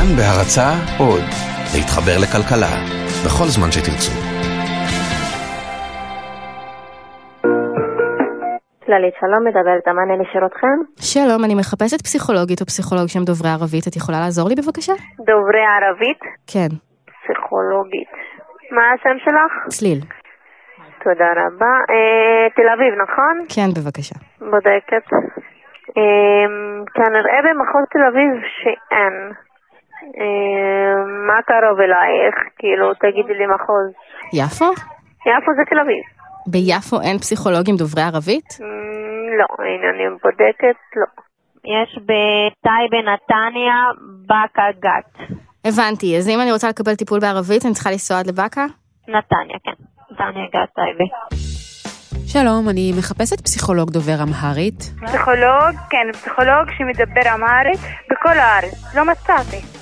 כאן בהרצה עוד, להתחבר לכלכלה, בכל זמן שתרצו. כללית, שלום, מדברת המענה לשירותכם. שלום, אני מחפשת פסיכולוגית או פסיכולוג שהם דוברי ערבית, את יכולה לעזור לי בבקשה? דוברי ערבית, כן. פסיכולוגית. מה השם שלך? צליל. תודה רבה. אה, תל אביב, נכון? כן, בבקשה. בודקת. אה, כנראה במחוז תל אביב שאין. אה, מה קרוב אלייך? כאילו, תגידי לי מחוז. יפו? יפו זה תל אביב. ביפו אין פסיכולוגים דוברי ערבית? Mm, לא, הנה אני בודקת, לא. יש בטייבה נתניה, באקה גת. הבנתי, אז אם אני רוצה לקבל טיפול בערבית, אני צריכה לנסוע עד לבאקה? נתניה, כן. נתניה גת טייבה. שלום, אני מחפשת פסיכולוג דובר אמהרית. פסיכולוג, כן, פסיכולוג שמדבר אמהרית בכל הארץ. לא מצאתי.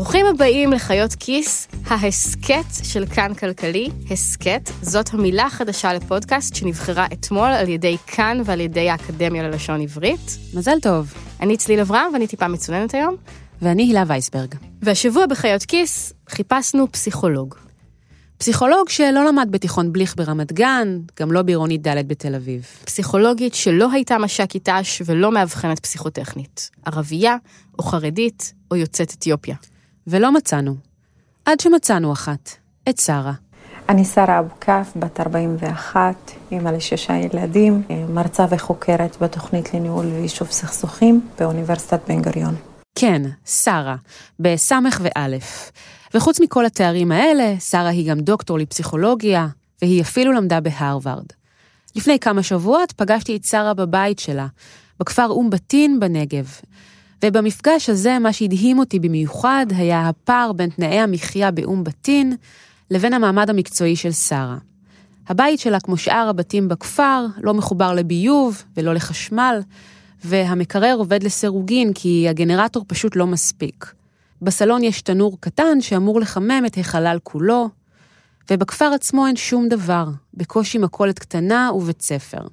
ברוכים הבאים לחיות כיס, ההסכת של כאן כלכלי. הסכת, זאת המילה החדשה לפודקאסט שנבחרה אתמול על ידי כאן ועל ידי האקדמיה ללשון עברית. מזל טוב. אני צליל אברהם ואני טיפה מצוננת היום. ואני הילה וייסברג. והשבוע בחיות כיס חיפשנו פסיכולוג. פסיכולוג שלא למד בתיכון בליך ברמת גן, גם לא בעירונית ד' בתל אביב. פסיכולוגית שלא הייתה מש"קית ת"ש ולא מאבחנת פסיכוטכנית. ערבייה, או חרדית, או יוצאת אתיופיה. ולא מצאנו. עד שמצאנו אחת, את שרה. אני שרה אבוקף, בת 41, אימא לשישה ילדים, מרצה וחוקרת בתוכנית לניהול ויישוב סכסוכים באוניברסיטת בן גוריון. כן, שרה, בסמך ואלף. וחוץ מכל התארים האלה, שרה היא גם דוקטור לפסיכולוגיה, והיא אפילו למדה בהרווארד. לפני כמה שבועות פגשתי את שרה בבית שלה, בכפר אום בטין בנגב. ובמפגש הזה, מה שהדהים אותי במיוחד היה הפער בין תנאי המחיה באום בטין לבין המעמד המקצועי של שרה. הבית שלה, כמו שאר הבתים בכפר, לא מחובר לביוב ולא לחשמל, והמקרר עובד לסירוגין כי הגנרטור פשוט לא מספיק. בסלון יש תנור קטן שאמור לחמם את החלל כולו, ובכפר עצמו אין שום דבר, בקושי מכולת קטנה ובית ספר.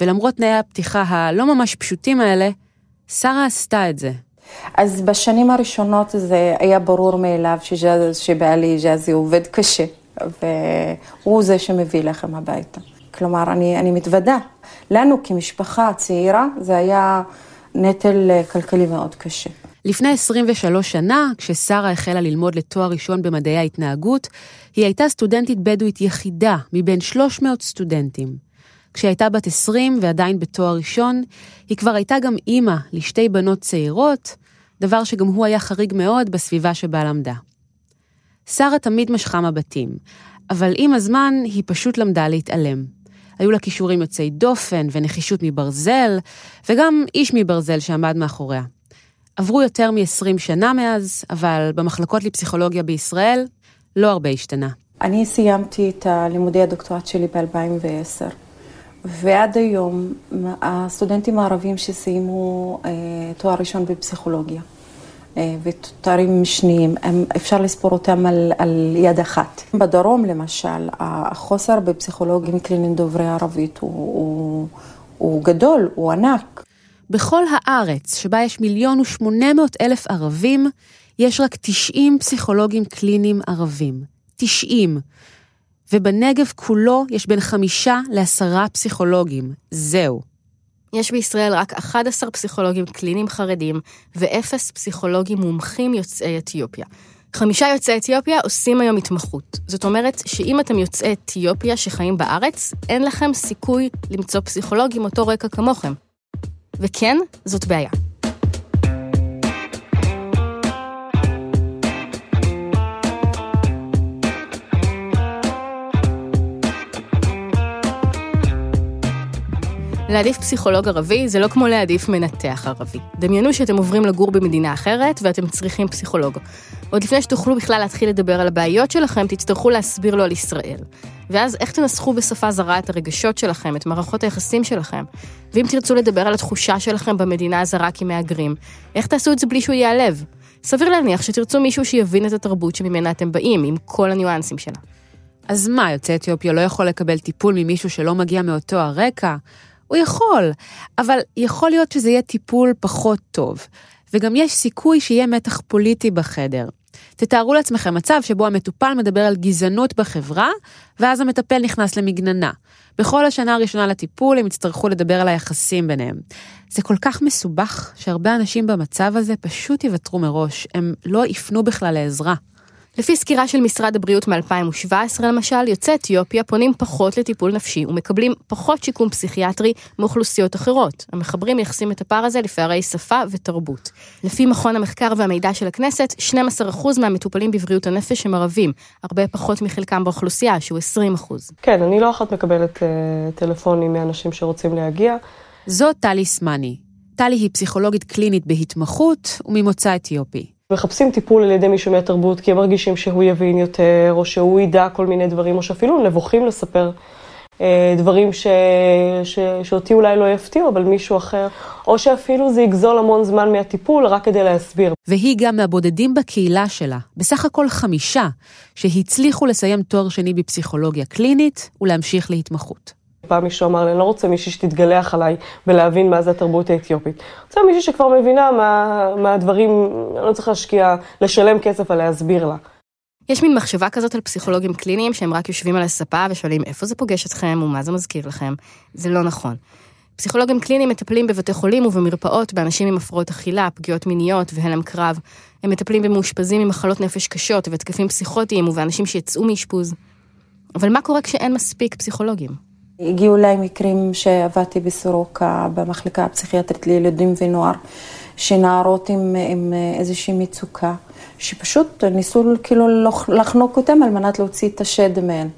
ולמרות תנאי הפתיחה הלא ממש פשוטים האלה, שרה עשתה את זה. אז בשנים הראשונות זה היה ברור מאליו שג'אז, שבעלי ג'אזי עובד קשה, והוא זה שמביא לחם הביתה. כלומר, אני, אני מתוודה. לנו כמשפחה צעירה זה היה נטל כלכלי מאוד קשה. לפני 23 שנה, כששרה החלה ללמוד לתואר ראשון במדעי ההתנהגות, היא הייתה סטודנטית בדואית יחידה מבין 300 סטודנטים. כשהייתה בת 20 ועדיין בתואר ראשון, היא כבר הייתה גם אימא לשתי בנות צעירות, דבר שגם הוא היה חריג מאוד בסביבה שבה למדה. שרה תמיד משכה מבטים, אבל עם הזמן היא פשוט למדה להתעלם. היו לה כישורים יוצאי דופן ונחישות מברזל, וגם איש מברזל שעמד מאחוריה. עברו יותר מ-20 שנה מאז, אבל במחלקות לפסיכולוגיה בישראל לא הרבה השתנה. אני סיימתי את לימודי הדוקטורט שלי ב-2010, ועד היום הסטודנטים הערבים שסיימו אה, תואר ראשון בפסיכולוגיה אה, ותארים משניים, הם, אפשר לספור אותם על, על יד אחת. בדרום למשל, החוסר בפסיכולוגים קליניים דוברי ערבית הוא, הוא, הוא גדול, הוא ענק. בכל הארץ, שבה יש מיליון ושמונה מאות אלף ערבים, יש רק 90 פסיכולוגים קליניים ערבים. 90. ובנגב כולו יש בין חמישה לעשרה פסיכולוגים. זהו. יש בישראל רק 11 פסיכולוגים קליניים חרדים ואפס פסיכולוגים מומחים יוצאי אתיופיה. חמישה יוצאי אתיופיה עושים היום התמחות. זאת אומרת שאם אתם יוצאי אתיופיה שחיים בארץ, אין לכם סיכוי למצוא פסיכולוג עם אותו רקע כמוכם. וכן, זאת בעיה. להעדיף פסיכולוג ערבי זה לא כמו להעדיף מנתח ערבי. דמיינו שאתם עוברים לגור במדינה אחרת ואתם צריכים פסיכולוג. עוד לפני שתוכלו בכלל להתחיל לדבר על הבעיות שלכם, תצטרכו להסביר לו על ישראל. ואז איך תנסחו בשפה זרה את הרגשות שלכם, את מערכות היחסים שלכם? ואם תרצו לדבר על התחושה שלכם במדינה הזרה כמהגרים, איך תעשו את זה בלי שהוא ייעלב? סביר להניח שתרצו מישהו שיבין את התרבות שממנה אתם באים, עם כל הניואנסים שלה. אז מה, יוצא אתיופיה לא יכול לקבל טיפול ממישהו שלא מגיע מאותו הרקע? הוא יכול, אבל יכול להיות שזה יהיה טיפול פחות טוב, וגם יש סיכוי שיהיה מתח פוליטי בחדר. תתארו לעצמכם מצב שבו המטופל מדבר על גזענות בחברה, ואז המטפל נכנס למגננה. בכל השנה הראשונה לטיפול הם יצטרכו לדבר על היחסים ביניהם. זה כל כך מסובך, שהרבה אנשים במצב הזה פשוט יוותרו מראש, הם לא יפנו בכלל לעזרה. לפי סקירה של משרד הבריאות מ-2017 למשל, יוצאי אתיופיה פונים פחות לטיפול נפשי ומקבלים פחות שיקום פסיכיאטרי מאוכלוסיות אחרות. המחברים מייחסים את הפער הזה לפערי שפה ותרבות. לפי מכון המחקר והמידע של הכנסת, 12% מהמטופלים בבריאות הנפש הם ערבים, הרבה פחות מחלקם באוכלוסייה, שהוא 20%. כן, אני לא אחת מקבלת uh, טלפונים מאנשים שרוצים להגיע. זו טלי סמני. טלי היא פסיכולוגית קלינית בהתמחות וממוצא אתיופי. מחפשים טיפול על ידי מישהו מהתרבות, כי הם מרגישים שהוא יבין יותר, או שהוא ידע כל מיני דברים, או שאפילו נבוכים לספר אה, דברים ש... ש... שאותי אולי לא יפתיעו, אבל מישהו אחר, או שאפילו זה יגזול המון זמן מהטיפול רק כדי להסביר. והיא גם מהבודדים בקהילה שלה, בסך הכל חמישה, שהצליחו לסיים תואר שני בפסיכולוגיה קלינית ולהמשיך להתמחות. פעם מישהו אמר לי, אני לא רוצה מישהי שתתגלח עליי ולהבין מה זה התרבות האתיופית. רוצה מישהי שכבר מבינה מה, מה הדברים, אני לא צריך להשקיע, לשלם כסף על להסביר לה. יש מין מחשבה כזאת על פסיכולוגים קליניים שהם רק יושבים על הספה ושואלים איפה זה פוגש אתכם ומה זה מזכיר לכם. זה לא נכון. פסיכולוגים קליניים מטפלים בבתי חולים ובמרפאות באנשים עם הפרעות אכילה, פגיעות מיניות והלם קרב. הם מטפלים במאושפזים עם מחלות נפש קשות והתקפים פסיכוטיים ובאנשים שיצאו מאשפוז. אבל מה קורה כשאין מספיק פסיכולוגים? הגיעו אליי מקרים שעבדתי בסורוקה, במחלקה הפסיכיאטרית לילדים ונוער, שנערות עם, עם איזושהי מצוקה, שפשוט ניסו כאילו לחנוק אותם על מנת להוציא את השד מהן.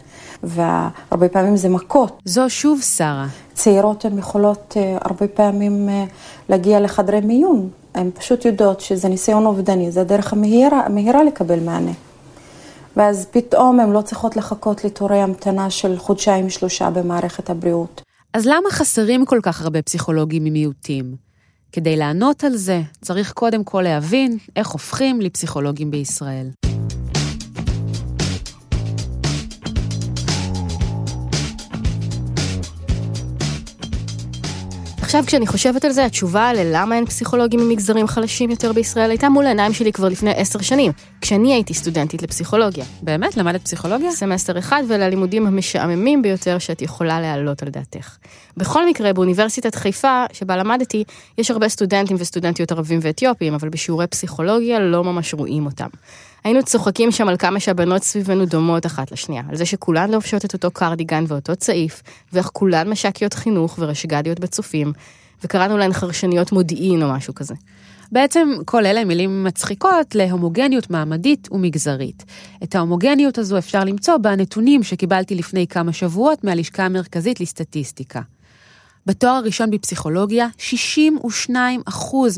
והרבה פעמים זה מכות. זו שוב שרה. צעירות הן יכולות אה, הרבה פעמים אה, להגיע לחדרי מיון. הן פשוט יודעות שזה ניסיון אובדני, זה הדרך המהירה, המהירה לקבל מענה. ואז פתאום הן לא צריכות לחכות לתורי המתנה של חודשיים-שלושה במערכת הבריאות. אז למה חסרים כל כך הרבה פסיכולוגים ממיעוטים? כדי לענות על זה, צריך קודם כל להבין איך הופכים לפסיכולוגים בישראל. עכשיו כשאני חושבת על זה, התשובה ללמה אין פסיכולוגים ממגזרים חלשים יותר בישראל הייתה מול העיניים שלי כבר לפני עשר שנים, כשאני הייתי סטודנטית לפסיכולוגיה. באמת? למדת פסיכולוגיה? סמסטר אחד של הלימודים המשעממים ביותר שאת יכולה להעלות על דעתך. בכל מקרה, באוניברסיטת חיפה, שבה למדתי, יש הרבה סטודנטים וסטודנטיות ערבים ואתיופים, אבל בשיעורי פסיכולוגיה לא ממש רואים אותם. היינו צוחקים שם על כמה שהבנות סביבנו דומות אחת לשנייה, על זה שכולן לובשות את אותו קרדיגן ואותו צעיף, ואיך כולן מש"קיות חינוך ורשג"דיות בצופים, וקראנו להן חרשניות מודיעין או משהו כזה. בעצם כל אלה מילים מצחיקות להומוגניות מעמדית ומגזרית. את ההומוגניות הזו אפשר למצוא בנתונים שקיבלתי לפני כמה שבועות מהלשכה המרכזית לסטטיסטיקה. בתואר הראשון בפסיכולוגיה, 62%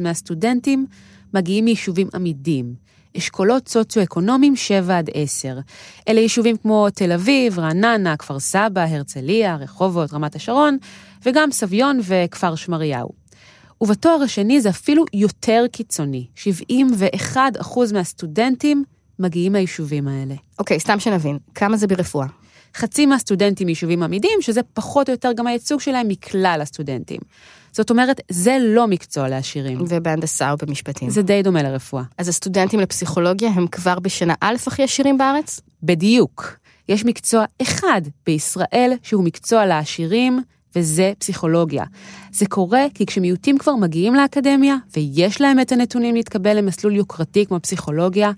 מהסטודנטים מגיעים מיישובים עמידים. אשכולות סוציו-אקונומיים 7 עד 10. אלה יישובים כמו תל אביב, רעננה, כפר סבא, הרצליה, רחובות, רמת השרון, וגם סביון וכפר שמריהו. ובתואר השני זה אפילו יותר קיצוני, 71% מהסטודנטים מגיעים מהיישובים האלה. אוקיי, okay, סתם שנבין, כמה זה ברפואה? חצי מהסטודנטים מיישובים עמידים, שזה פחות או יותר גם הייצוג שלהם מכלל הסטודנטים. זאת אומרת, זה לא מקצוע לעשירים. ובהנדסה או במשפטים. זה די דומה לרפואה. אז הסטודנטים לפסיכולוגיה הם כבר בשנה א' הכי עשירים בארץ? בדיוק. יש מקצוע אחד בישראל שהוא מקצוע לעשירים, וזה פסיכולוגיה. זה קורה כי כשמיעוטים כבר מגיעים לאקדמיה, ויש להם את הנתונים להתקבל למסלול יוקרתי כמו פסיכולוגיה,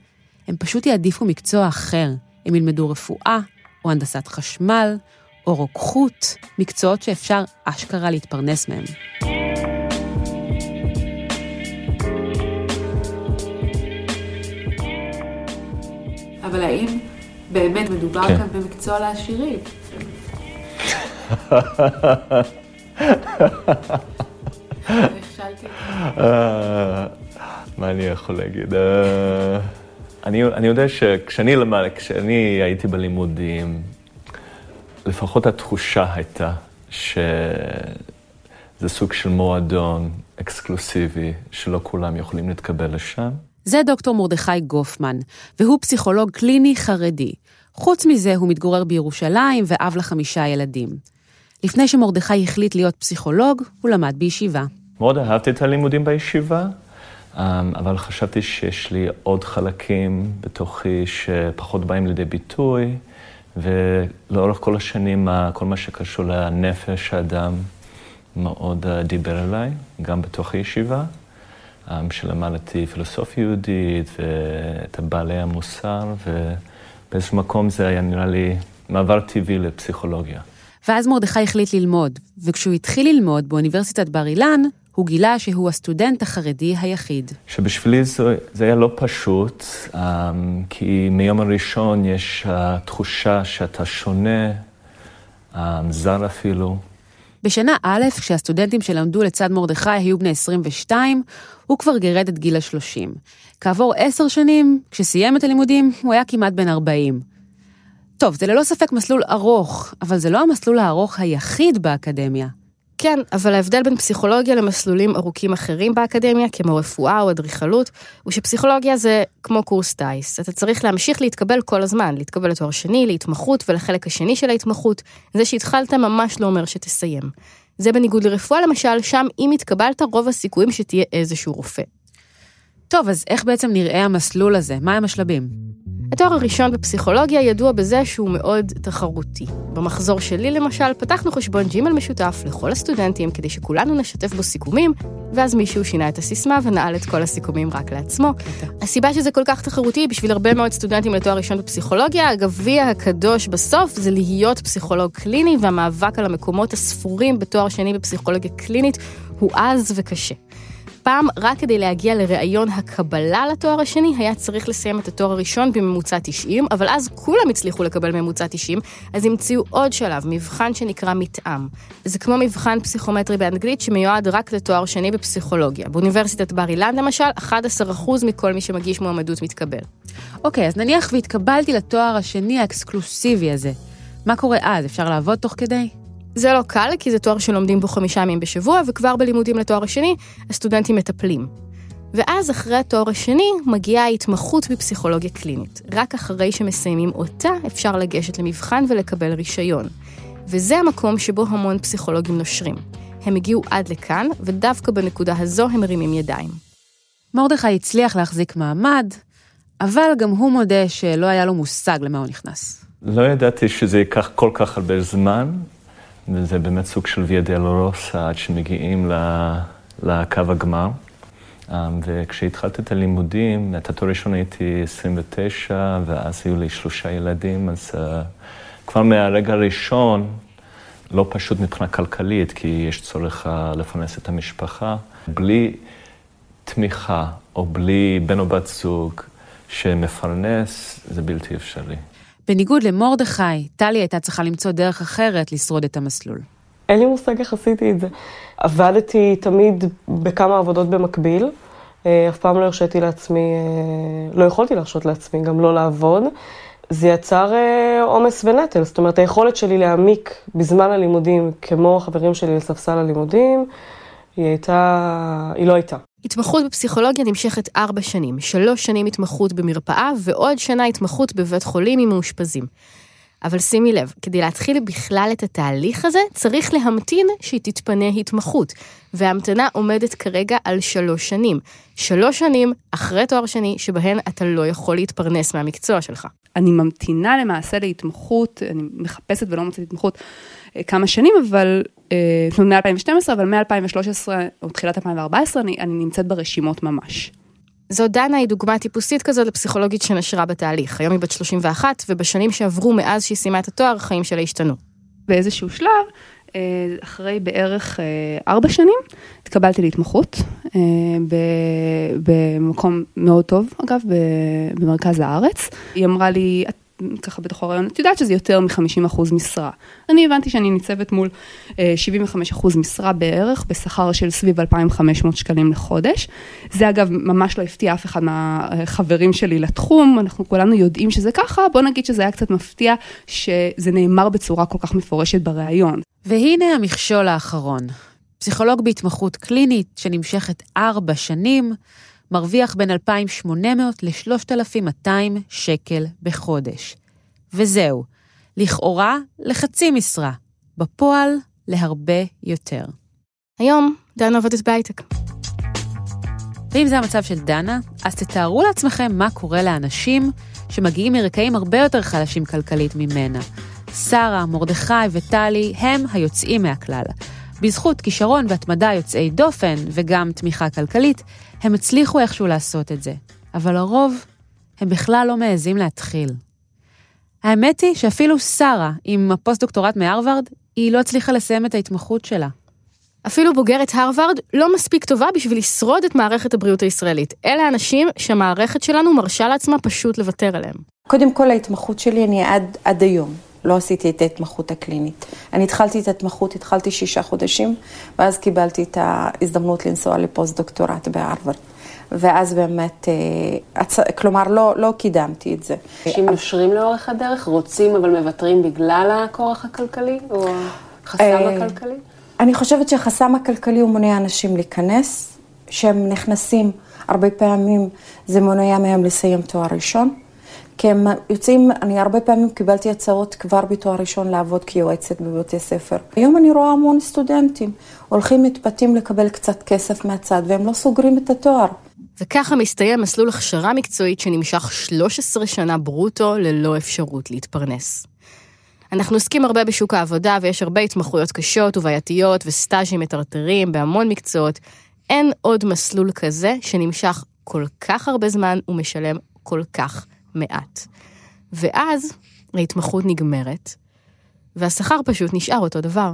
הם פשוט יעדיפו מקצוע אחר. הם ילמדו רפואה, או הנדסת חשמל, או רוקחות, מקצועות שאפשר אשכרה להתפרנס מהם. אבל האם באמת מדובר כן. כאן במקצוע לעשירים? מה אני יכול להגיד? אה, אני יודע שכשאני למד, כשאני הייתי בלימודים, לפחות התחושה הייתה שזה סוג של מועדון אקסקלוסיבי, שלא כולם יכולים להתקבל לשם. זה דוקטור מרדכי גופמן, והוא פסיכולוג קליני חרדי. חוץ מזה, הוא מתגורר בירושלים ואב לחמישה ילדים. לפני שמרדכי החליט להיות פסיכולוג, הוא למד בישיבה. מאוד אהבתי את הלימודים בישיבה, אמ, אבל חשבתי שיש לי עוד חלקים בתוכי שפחות באים לידי ביטוי, ולאורך כל השנים, כל מה שקשור לנפש האדם מאוד אה, דיבר אליי, גם בתוך הישיבה, שלמדתי פילוסופיה יהודית ואת בעלי המוסר, ובאיזשהו מקום זה היה נראה לי מעבר טבעי לפסיכולוגיה. ואז מרדכי החליט ללמוד, וכשהוא התחיל ללמוד באוניברסיטת בר אילן, הוא גילה שהוא הסטודנט החרדי היחיד. שבשבילי זה, זה היה לא פשוט, um, כי מיום הראשון יש uh, תחושה שאתה שונה, um, זר אפילו. בשנה א', כשהסטודנטים שלמדו לצד מרדכי היו בני 22, הוא כבר גירד את גיל ה-30. כעבור עשר שנים, כשסיים את הלימודים, הוא היה כמעט בן 40. טוב, זה ללא ספק מסלול ארוך, אבל זה לא המסלול הארוך היחיד באקדמיה. כן, אבל ההבדל בין פסיכולוגיה למסלולים ארוכים אחרים באקדמיה, כמו רפואה או אדריכלות, הוא שפסיכולוגיה זה כמו קורס טיס. אתה צריך להמשיך להתקבל כל הזמן, להתקבל לתואר שני, להתמחות ולחלק השני של ההתמחות. זה שהתחלת ממש לא אומר שתסיים. זה בניגוד לרפואה למשל, שם אם התקבלת, רוב הסיכויים שתהיה איזשהו רופא. טוב, אז איך בעצם נראה המסלול הזה? מה הם השלבים? התואר הראשון בפסיכולוגיה ידוע בזה שהוא מאוד תחרותי. במחזור שלי למשל, פתחנו חשבון ג'ימל משותף לכל הסטודנטים כדי שכולנו נשתף בו סיכומים, ואז מישהו שינה את הסיסמה ונעל את כל הסיכומים רק לעצמו. הסיבה שזה כל כך תחרותי, בשביל הרבה מאוד סטודנטים לתואר ראשון בפסיכולוגיה, הגביע הקדוש בסוף זה להיות פסיכולוג קליני, והמאבק על המקומות הספורים בתואר שני בפסיכולוגיה קלינית הוא עז וקשה. פעם, רק כדי להגיע לראיון הקבלה לתואר השני, היה צריך לסיים את התואר הראשון בממוצע 90, אבל אז כולם הצליחו לקבל ממוצע 90, אז המציאו עוד שלב, מבחן שנקרא מתאם. זה כמו מבחן פסיכומטרי באנגלית שמיועד רק לתואר שני בפסיכולוגיה. באוניברסיטת בר אילן למשל, 11% מכל מי שמגיש מועמדות מתקבל. אוקיי, אז נניח והתקבלתי לתואר השני האקסקלוסיבי הזה. מה קורה אז? אפשר לעבוד תוך כדי? זה לא קל, כי זה תואר שלומדים בו חמישה ימים בשבוע, וכבר בלימודים לתואר השני, הסטודנטים מטפלים. ואז אחרי התואר השני מגיעה ההתמחות בפסיכולוגיה קלינית. רק אחרי שמסיימים אותה אפשר לגשת למבחן ולקבל רישיון. וזה המקום שבו המון פסיכולוגים נושרים. הם הגיעו עד לכאן, ודווקא בנקודה הזו הם מרימים ידיים. מרדכי הצליח להחזיק מעמד, אבל גם הוא מודה שלא היה לו מושג למה הוא נכנס. לא ידעתי שזה ייקח כל כך הרבה זמן, וזה באמת סוג של ויה דלורוסה עד שמגיעים לקו הגמר. אמ, וכשהתחלתי את הלימודים, את התואר הראשון הייתי 29, ואז היו לי שלושה ילדים, אז uh, כבר מהרגע הראשון, לא פשוט מבחינה כלכלית, כי יש צורך uh, לפרנס את המשפחה. בלי תמיכה, או בלי בן או בת זוג שמפרנס, זה בלתי אפשרי. בניגוד למרדכי, טלי הייתה צריכה למצוא דרך אחרת לשרוד את המסלול. אין לי מושג איך עשיתי את זה. עבדתי תמיד בכמה עבודות במקביל. אה, אף פעם לא הרשיתי לעצמי, אה, לא יכולתי להרשות לעצמי גם לא לעבוד. זה יצר אה, עומס ונטל, זאת אומרת, היכולת שלי להעמיק בזמן הלימודים, כמו החברים שלי לספסל הלימודים, היא הייתה, היא לא הייתה. התמחות בפסיכולוגיה נמשכת ארבע שנים, שלוש שנים התמחות במרפאה ועוד שנה התמחות בבית חולים עם מאושפזים. אבל שימי לב, כדי להתחיל בכלל את התהליך הזה, צריך להמתין שהיא תתפנה התמחות, וההמתנה עומדת כרגע על שלוש שנים. שלוש שנים אחרי תואר שני, שבהן אתה לא יכול להתפרנס מהמקצוע שלך. אני ממתינה למעשה להתמחות, אני מחפשת ולא מוצאת התמחות כמה שנים, אבל, אה, זאת אומרת מ-2012, אבל מ-2013 או תחילת 2014 אני, אני נמצאת ברשימות ממש. זו דנה היא דוגמה טיפוסית כזאת לפסיכולוגית שנשרה בתהליך. היום היא בת 31, ובשנים שעברו מאז שהיא סיימה את התואר, החיים שלה השתנו. באיזשהו שלב, אה, אחרי בערך ארבע שנים, התקבלתי להתמחות במקום מאוד טוב, אגב, במרכז הארץ. היא אמרה לי, את ככה בתוך הרעיון, את יודעת שזה יותר מ-50% משרה. אני הבנתי שאני ניצבת מול 75% אה, משרה בערך, בשכר של סביב 2,500 שקלים לחודש. זה אגב ממש לא הפתיע אף אחד מהחברים שלי לתחום, אנחנו כולנו יודעים שזה ככה, בוא נגיד שזה היה קצת מפתיע שזה נאמר בצורה כל כך מפורשת בריאיון. והנה המכשול האחרון. פסיכולוג בהתמחות קלינית שנמשכת ארבע שנים, מרוויח בין 2,800 ל-3,200 שקל בחודש. וזהו, לכאורה לחצי משרה, בפועל להרבה יותר. היום דנה עובדת בהייטק. ואם זה המצב של דנה, אז תתארו לעצמכם מה קורה לאנשים שמגיעים מרקעים הרבה יותר חלשים כלכלית ממנה. שרה, מרדכי וטלי הם היוצאים מהכלל. בזכות כישרון והתמדה יוצאי דופן וגם תמיכה כלכלית, הם הצליחו איכשהו לעשות את זה. אבל לרוב, הם בכלל לא מעזים להתחיל. האמת היא שאפילו שרה, עם הפוסט-דוקטורט מהרווארד, היא לא הצליחה לסיים את ההתמחות שלה. אפילו בוגרת הרווארד לא מספיק טובה בשביל לשרוד את מערכת הבריאות הישראלית. אלה אנשים שהמערכת שלנו מרשה לעצמה פשוט לוותר עליהם. קודם כל ההתמחות שלי אני עד, עד היום. לא עשיתי את ההתמחות הקלינית. אני התחלתי את ההתמחות, התחלתי שישה חודשים, ואז קיבלתי את ההזדמנות לנסוע לפוסט-דוקטורט בהרווארד. ואז באמת, אה, כלומר, לא, לא קידמתי את זה. אנשים נושרים לאורך הדרך, רוצים אבל מוותרים בגלל הכורח הכלכלי, או החסם אה, הכלכלי? אני חושבת שהחסם הכלכלי הוא מונע אנשים להיכנס, שהם נכנסים, הרבה פעמים זה מונע מהם לסיים תואר ראשון. כי הם יוצאים, אני הרבה פעמים קיבלתי הצעות כבר בתואר ראשון לעבוד כיועצת בבתי ספר. היום אני רואה המון סטודנטים, הולכים מתפתים לקבל קצת כסף מהצד, והם לא סוגרים את התואר. וככה מסתיים מסלול הכשרה מקצועית שנמשך 13 שנה ברוטו ללא אפשרות להתפרנס. אנחנו עוסקים הרבה בשוק העבודה ויש הרבה התמחויות קשות ובעייתיות וסטאז'ים מטרטרים בהמון מקצועות. אין עוד מסלול כזה שנמשך כל כך הרבה זמן ומשלם כל כך מעט. ואז ההתמחות נגמרת, והשכר פשוט נשאר אותו דבר.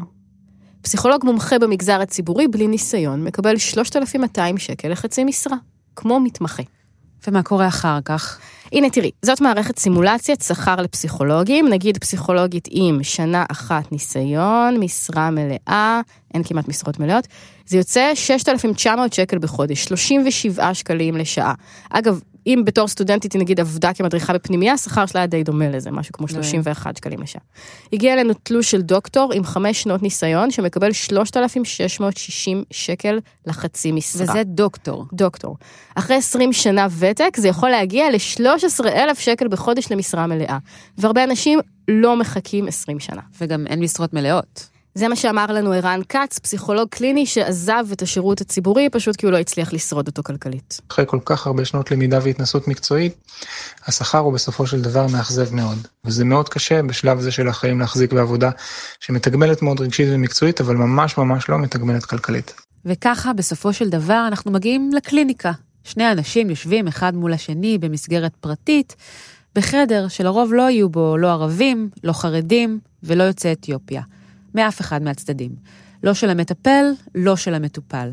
פסיכולוג מומחה במגזר הציבורי בלי ניסיון מקבל 3,200 שקל לחצי משרה, כמו מתמחה. ומה קורה אחר כך? הנה תראי, זאת מערכת סימולציית שכר לפסיכולוגים, נגיד פסיכולוגית עם שנה אחת ניסיון, משרה מלאה, אין כמעט משרות מלאות, זה יוצא 6,900 שקל בחודש, 37 שקלים לשעה. אגב, אם בתור סטודנטית היא נגיד עבדה כמדריכה בפנימייה, השכר שלה היה די דומה לזה, משהו כמו 31 שקלים לשעה. הגיע אלינו תלוש של דוקטור עם חמש שנות ניסיון, שמקבל 3,660 שקל לחצי משרה. וזה דוקטור. דוקטור. אחרי 20 שנה ותק, זה יכול להגיע ל-13,000 שקל בחודש למשרה מלאה. והרבה אנשים לא מחכים 20 שנה. וגם אין משרות מלאות. זה מה שאמר לנו ערן כץ, פסיכולוג קליני שעזב את השירות הציבורי פשוט כי הוא לא הצליח לשרוד אותו כלכלית. אחרי כל כך הרבה שנות למידה והתנסות מקצועית, השכר הוא בסופו של דבר מאכזב מאוד. וזה מאוד קשה בשלב זה של החיים להחזיק בעבודה שמתגמלת מאוד רגשית ומקצועית, אבל ממש ממש לא מתגמלת כלכלית. וככה, בסופו של דבר, אנחנו מגיעים לקליניקה. שני אנשים יושבים אחד מול השני במסגרת פרטית, בחדר שלרוב לא יהיו בו לא ערבים, לא חרדים ולא יוצאי אתיופיה. מאף אחד מהצדדים. לא של המטפל, לא של המטופל.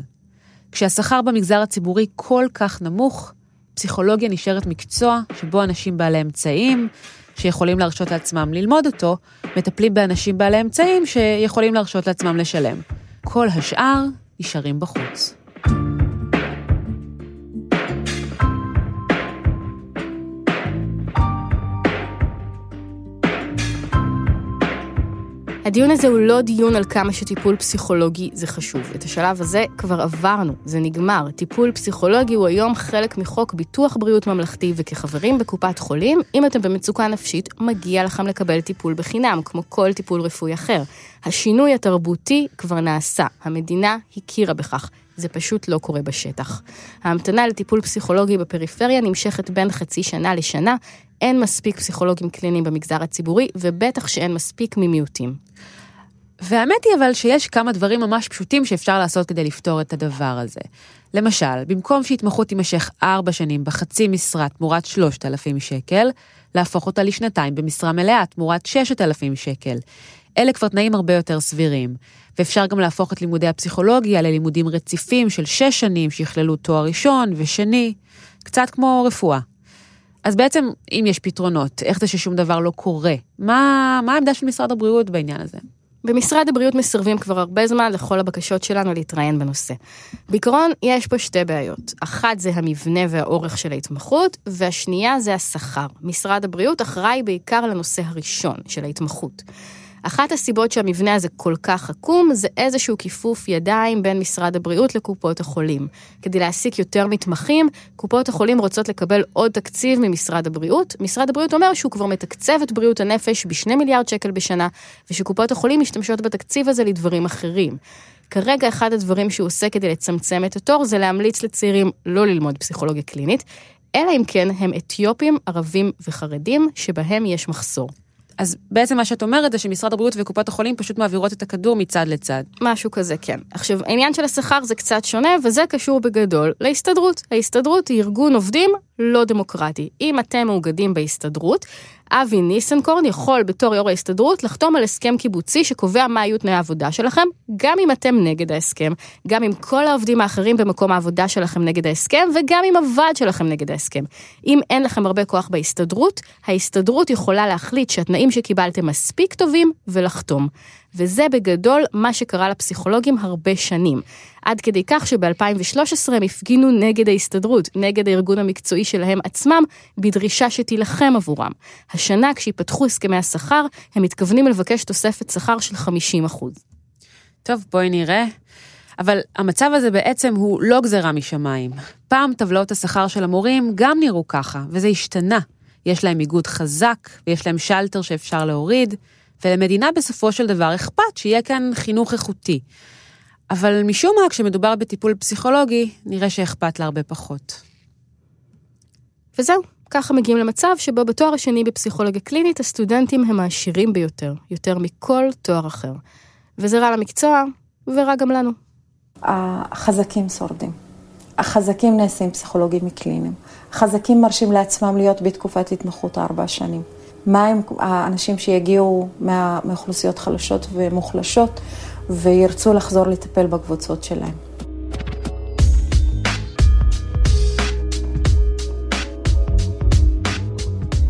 כשהשכר במגזר הציבורי כל כך נמוך, פסיכולוגיה נשארת מקצוע שבו אנשים בעלי אמצעים, שיכולים להרשות לעצמם ללמוד אותו, מטפלים באנשים בעלי אמצעים שיכולים להרשות לעצמם לשלם. כל השאר נשארים בחוץ. הדיון הזה הוא לא דיון על כמה שטיפול פסיכולוגי זה חשוב. את השלב הזה כבר עברנו, זה נגמר. טיפול פסיכולוגי הוא היום חלק מחוק ביטוח בריאות ממלכתי, וכחברים בקופת חולים, אם אתם במצוקה נפשית, מגיע לכם לקבל טיפול בחינם, כמו כל טיפול רפואי אחר. השינוי התרבותי כבר נעשה, המדינה הכירה בכך. זה פשוט לא קורה בשטח. ההמתנה לטיפול פסיכולוגי בפריפריה נמשכת בין חצי שנה לשנה, אין מספיק פסיכולוגים קליניים במגזר הציבורי, ובטח שאין מספיק ממיעוטים. והאמת היא אבל שיש כמה דברים ממש פשוטים שאפשר לעשות כדי לפתור את הדבר הזה. למשל, במקום שהתמחות תימשך ארבע שנים בחצי משרה תמורת 3,000 שקל, להפוך אותה לשנתיים במשרה מלאה תמורת 6,000 שקל. אלה כבר תנאים הרבה יותר סבירים. ואפשר גם להפוך את לימודי הפסיכולוגיה ללימודים רציפים של שש שנים שיכללו תואר ראשון ושני, קצת כמו רפואה. אז בעצם, אם יש פתרונות, איך זה ששום דבר לא קורה? מה, מה העמדה של משרד הבריאות בעניין הזה? במשרד הבריאות מסרבים כבר הרבה זמן לכל הבקשות שלנו להתראיין בנושא. בעיקרון, יש פה שתי בעיות. אחת זה המבנה והאורך של ההתמחות, והשנייה זה השכר. משרד הבריאות אחראי בעיקר לנושא הראשון של ההתמחות. אחת הסיבות שהמבנה הזה כל כך עקום זה איזשהו כיפוף ידיים בין משרד הבריאות לקופות החולים. כדי להעסיק יותר מתמחים, קופות החולים רוצות לקבל עוד תקציב ממשרד הבריאות. משרד הבריאות אומר שהוא כבר מתקצב את בריאות הנפש ב-2 מיליארד שקל בשנה, ושקופות החולים משתמשות בתקציב הזה לדברים אחרים. כרגע אחד הדברים שהוא עושה כדי לצמצם את התור זה להמליץ לצעירים לא ללמוד פסיכולוגיה קלינית, אלא אם כן הם אתיופים, ערבים וחרדים, שבהם יש מחסור. אז בעצם מה שאת אומרת זה שמשרד הבריאות וקופות החולים פשוט מעבירות את הכדור מצד לצד. משהו כזה, כן. עכשיו, העניין של השכר זה קצת שונה, וזה קשור בגדול להסתדרות. ההסתדרות היא ארגון עובדים לא דמוקרטי. אם אתם מאוגדים בהסתדרות, אבי ניסנקורן יכול בתור יו"ר ההסתדרות לחתום על הסכם קיבוצי שקובע מה יהיו תנאי העבודה שלכם, גם אם אתם נגד ההסכם, גם אם כל העובדים האחרים במקום העבודה שלכם נגד ההסכם, וגם אם הוועד שלכם נגד ההסכם. אם אין לכם הרבה כוח בהסתדרות, ההסתדרות יכולה להחליט שהתנאים שקיבלתם מספיק טובים ולחתום. וזה בגדול מה שקרה לפסיכולוגים הרבה שנים. עד כדי כך שב-2013 הם הפגינו נגד ההסתדרות, נגד הארגון המקצועי שלהם עצמם, בדרישה שתילחם עבורם. השנה, כשיפתחו הסכמי השכר, הם מתכוונים לבקש תוספת שכר של 50%. טוב, בואי נראה. אבל המצב הזה בעצם הוא לא גזרה משמיים. פעם טבלאות השכר של המורים גם נראו ככה, וזה השתנה. יש להם איגוד חזק, ויש להם שלטר שאפשר להוריד, ולמדינה בסופו של דבר אכפת שיהיה כאן חינוך איכותי. אבל משום מה, כשמדובר בטיפול פסיכולוגי, נראה שאכפת לה הרבה פחות. וזהו, ככה מגיעים למצב שבו בתואר השני בפסיכולוגיה קלינית הסטודנטים הם העשירים ביותר, יותר מכל תואר אחר. וזה רע למקצוע, ורע גם לנו. החזקים שורדים. החזקים נעשים פסיכולוגים קליניים. החזקים מרשים לעצמם להיות בתקופת התמחות ארבע שנים. מה הם האנשים שיגיעו מאוכלוסיות חלשות ומוחלשות וירצו לחזור לטפל בקבוצות שלהם.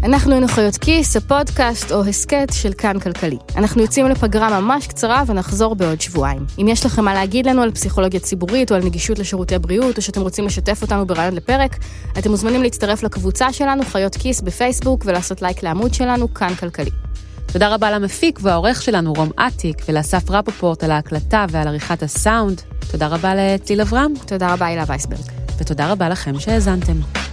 אנחנו היינו חיות כיס, הפודקאסט או הסכת של כאן כלכלי. אנחנו יוצאים לפגרה ממש קצרה ונחזור בעוד שבועיים. אם יש לכם מה להגיד לנו על פסיכולוגיה ציבורית או על נגישות לשירותי בריאות, או שאתם רוצים לשתף אותנו ברעיון לפרק, אתם מוזמנים להצטרף לקבוצה שלנו, חיות כיס בפייסבוק, ולעשות לייק לעמוד שלנו, כאן כלכלי. תודה רבה למפיק והעורך שלנו רום אטיק, ולאסף רפופורט על ההקלטה ועל עריכת הסאונד. תודה רבה לציל אברהם. תודה רבה הילה וייסברג. ותודה רבה לכם שהאזנתם.